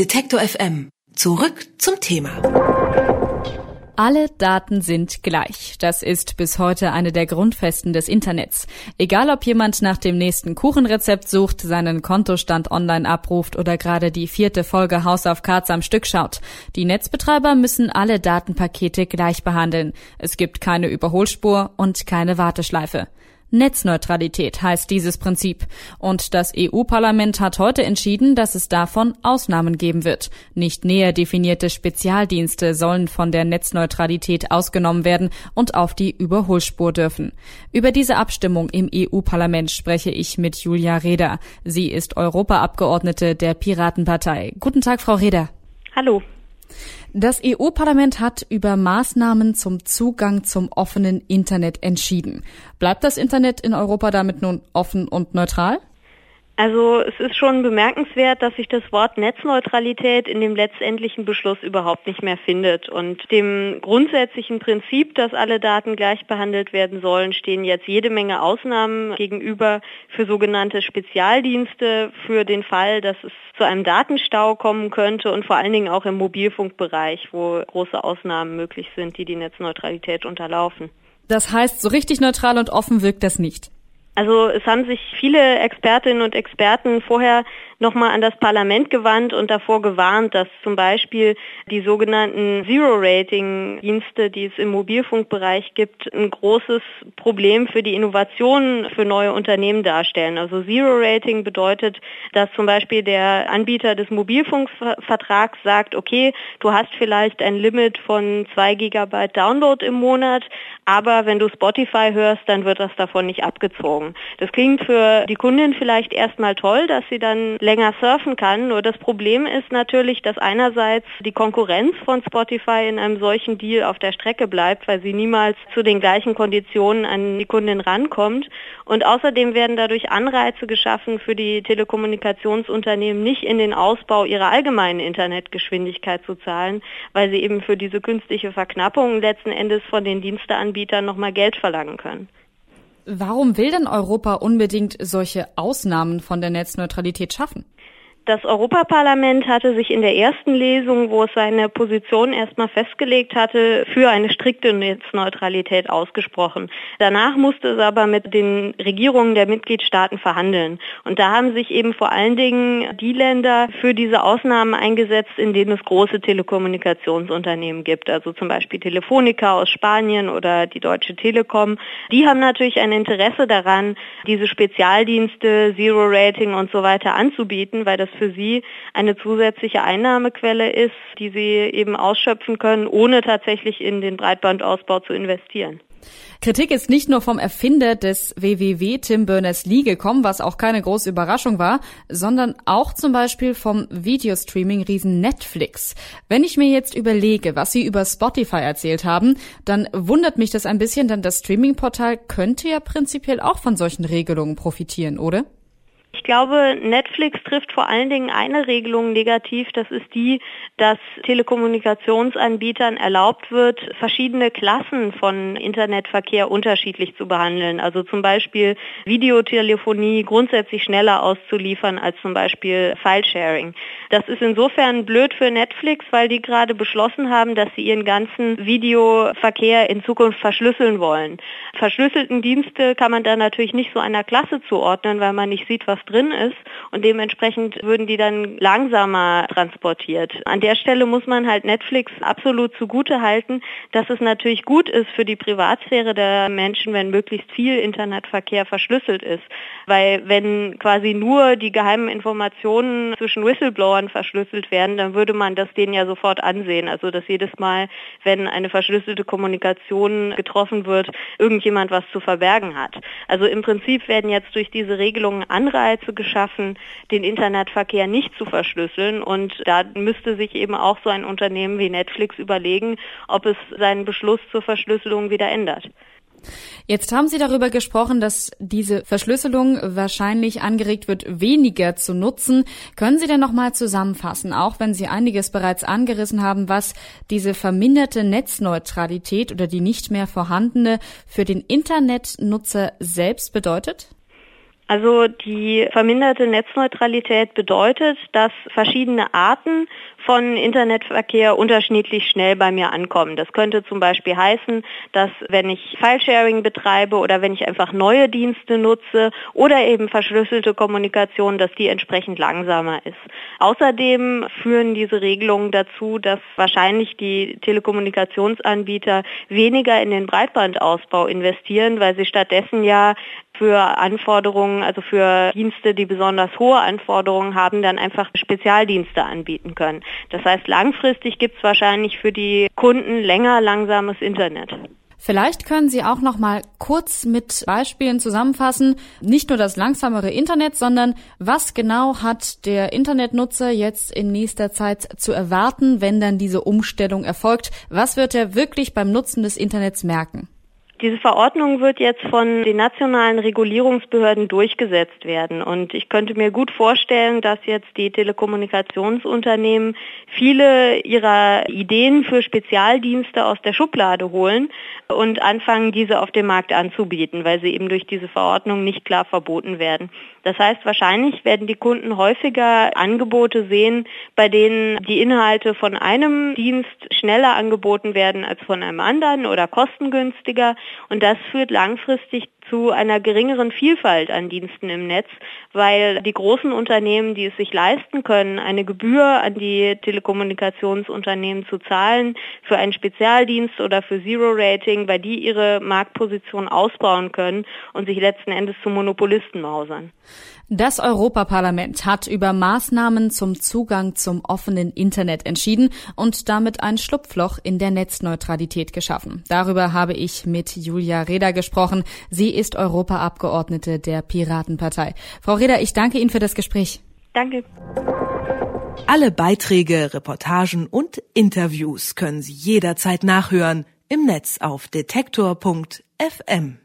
Detektor FM. Zurück zum Thema. Alle Daten sind gleich. Das ist bis heute eine der Grundfesten des Internets. Egal ob jemand nach dem nächsten Kuchenrezept sucht, seinen Kontostand online abruft oder gerade die vierte Folge House of Cards am Stück schaut. Die Netzbetreiber müssen alle Datenpakete gleich behandeln. Es gibt keine Überholspur und keine Warteschleife. Netzneutralität heißt dieses Prinzip. Und das EU-Parlament hat heute entschieden, dass es davon Ausnahmen geben wird. Nicht näher definierte Spezialdienste sollen von der Netzneutralität ausgenommen werden und auf die Überholspur dürfen. Über diese Abstimmung im EU-Parlament spreche ich mit Julia Reda. Sie ist Europaabgeordnete der Piratenpartei. Guten Tag, Frau Reda. Hallo. Das EU-Parlament hat über Maßnahmen zum Zugang zum offenen Internet entschieden. Bleibt das Internet in Europa damit nun offen und neutral? Also es ist schon bemerkenswert, dass sich das Wort Netzneutralität in dem letztendlichen Beschluss überhaupt nicht mehr findet. Und dem grundsätzlichen Prinzip, dass alle Daten gleich behandelt werden sollen, stehen jetzt jede Menge Ausnahmen gegenüber für sogenannte Spezialdienste, für den Fall, dass es zu einem Datenstau kommen könnte und vor allen Dingen auch im Mobilfunkbereich, wo große Ausnahmen möglich sind, die die Netzneutralität unterlaufen. Das heißt, so richtig neutral und offen wirkt das nicht. Also es haben sich viele Expertinnen und Experten vorher nochmal an das Parlament gewandt und davor gewarnt, dass zum Beispiel die sogenannten Zero-Rating-Dienste, die es im Mobilfunkbereich gibt, ein großes Problem für die Innovationen für neue Unternehmen darstellen. Also Zero-Rating bedeutet, dass zum Beispiel der Anbieter des Mobilfunkvertrags sagt, okay, du hast vielleicht ein Limit von zwei Gigabyte Download im Monat, aber wenn du Spotify hörst, dann wird das davon nicht abgezogen. Das klingt für die Kundin vielleicht erstmal toll, dass sie dann länger surfen kann. Nur das Problem ist natürlich, dass einerseits die Konkurrenz von Spotify in einem solchen Deal auf der Strecke bleibt, weil sie niemals zu den gleichen Konditionen an die Kundin rankommt. Und außerdem werden dadurch Anreize geschaffen für die Telekommunikationsunternehmen, nicht in den Ausbau ihrer allgemeinen Internetgeschwindigkeit zu zahlen, weil sie eben für diese künstliche Verknappung letzten Endes von den Diensteanbietern nochmal Geld verlangen können. Warum will denn Europa unbedingt solche Ausnahmen von der Netzneutralität schaffen? Das Europaparlament hatte sich in der ersten Lesung, wo es seine Position erstmal festgelegt hatte, für eine strikte Netzneutralität ausgesprochen. Danach musste es aber mit den Regierungen der Mitgliedstaaten verhandeln. Und da haben sich eben vor allen Dingen die Länder für diese Ausnahmen eingesetzt, in denen es große Telekommunikationsunternehmen gibt. Also zum Beispiel Telefonica aus Spanien oder die Deutsche Telekom. Die haben natürlich ein Interesse daran, diese Spezialdienste, Zero Rating und so weiter anzubieten, weil das für sie eine zusätzliche Einnahmequelle ist, die sie eben ausschöpfen können, ohne tatsächlich in den Breitbandausbau zu investieren. Kritik ist nicht nur vom Erfinder des WWW Tim Berners-Lee gekommen, was auch keine große Überraschung war, sondern auch zum Beispiel vom Videostreaming-Riesen Netflix. Wenn ich mir jetzt überlege, was Sie über Spotify erzählt haben, dann wundert mich das ein bisschen, denn das Streaming-Portal könnte ja prinzipiell auch von solchen Regelungen profitieren, oder? Ich glaube, Netflix trifft vor allen Dingen eine Regelung negativ. Das ist die, dass Telekommunikationsanbietern erlaubt wird, verschiedene Klassen von Internetverkehr unterschiedlich zu behandeln. Also zum Beispiel Videotelefonie grundsätzlich schneller auszuliefern als zum Beispiel Filesharing. Das ist insofern blöd für Netflix, weil die gerade beschlossen haben, dass sie ihren ganzen Videoverkehr in Zukunft verschlüsseln wollen. Verschlüsselten Dienste kann man da natürlich nicht so einer Klasse zuordnen, weil man nicht sieht, was drin ist und dementsprechend würden die dann langsamer transportiert. An der Stelle muss man halt Netflix absolut zugute halten, dass es natürlich gut ist für die Privatsphäre der Menschen, wenn möglichst viel Internetverkehr verschlüsselt ist. Weil wenn quasi nur die geheimen Informationen zwischen Whistleblowern verschlüsselt werden, dann würde man das denen ja sofort ansehen. Also dass jedes Mal, wenn eine verschlüsselte Kommunikation getroffen wird, irgendjemand was zu verbergen hat. Also im Prinzip werden jetzt durch diese Regelungen Anreize Anreize geschaffen, den Internetverkehr nicht zu verschlüsseln. Und da müsste sich eben auch so ein Unternehmen wie Netflix überlegen, ob es seinen Beschluss zur Verschlüsselung wieder ändert. Jetzt haben Sie darüber gesprochen, dass diese Verschlüsselung wahrscheinlich angeregt wird, weniger zu nutzen. Können Sie denn nochmal zusammenfassen, auch wenn Sie einiges bereits angerissen haben, was diese verminderte Netzneutralität oder die nicht mehr vorhandene für den Internetnutzer selbst bedeutet? Also die verminderte Netzneutralität bedeutet, dass verschiedene Arten von Internetverkehr unterschiedlich schnell bei mir ankommen. Das könnte zum Beispiel heißen, dass wenn ich Filesharing betreibe oder wenn ich einfach neue Dienste nutze oder eben verschlüsselte Kommunikation, dass die entsprechend langsamer ist. Außerdem führen diese Regelungen dazu, dass wahrscheinlich die Telekommunikationsanbieter weniger in den Breitbandausbau investieren, weil sie stattdessen ja für Anforderungen, also für Dienste, die besonders hohe Anforderungen haben, dann einfach Spezialdienste anbieten können. Das heißt, langfristig gibt es wahrscheinlich für die Kunden länger langsames Internet. Vielleicht können Sie auch noch mal kurz mit Beispielen zusammenfassen, nicht nur das langsamere Internet, sondern was genau hat der Internetnutzer jetzt in nächster Zeit zu erwarten, wenn dann diese Umstellung erfolgt? Was wird er wirklich beim Nutzen des Internets merken? Diese Verordnung wird jetzt von den nationalen Regulierungsbehörden durchgesetzt werden. Und ich könnte mir gut vorstellen, dass jetzt die Telekommunikationsunternehmen viele ihrer Ideen für Spezialdienste aus der Schublade holen und anfangen, diese auf dem Markt anzubieten, weil sie eben durch diese Verordnung nicht klar verboten werden. Das heißt, wahrscheinlich werden die Kunden häufiger Angebote sehen, bei denen die Inhalte von einem Dienst schneller angeboten werden als von einem anderen oder kostengünstiger. Und das führt langfristig zu einer geringeren Vielfalt an Diensten im Netz, weil die großen Unternehmen, die es sich leisten können, eine Gebühr an die Telekommunikationsunternehmen zu zahlen für einen Spezialdienst oder für Zero Rating, weil die ihre Marktposition ausbauen können und sich letzten Endes zu Monopolisten mausern. Das Europaparlament hat über Maßnahmen zum Zugang zum offenen Internet entschieden und damit ein Schlupfloch in der Netzneutralität geschaffen. Darüber habe ich mit Julia Reda gesprochen. Sie ist Europaabgeordnete der Piratenpartei. Frau Reda, ich danke Ihnen für das Gespräch. Danke. Alle Beiträge, Reportagen und Interviews können Sie jederzeit nachhören im Netz auf detektor.fm.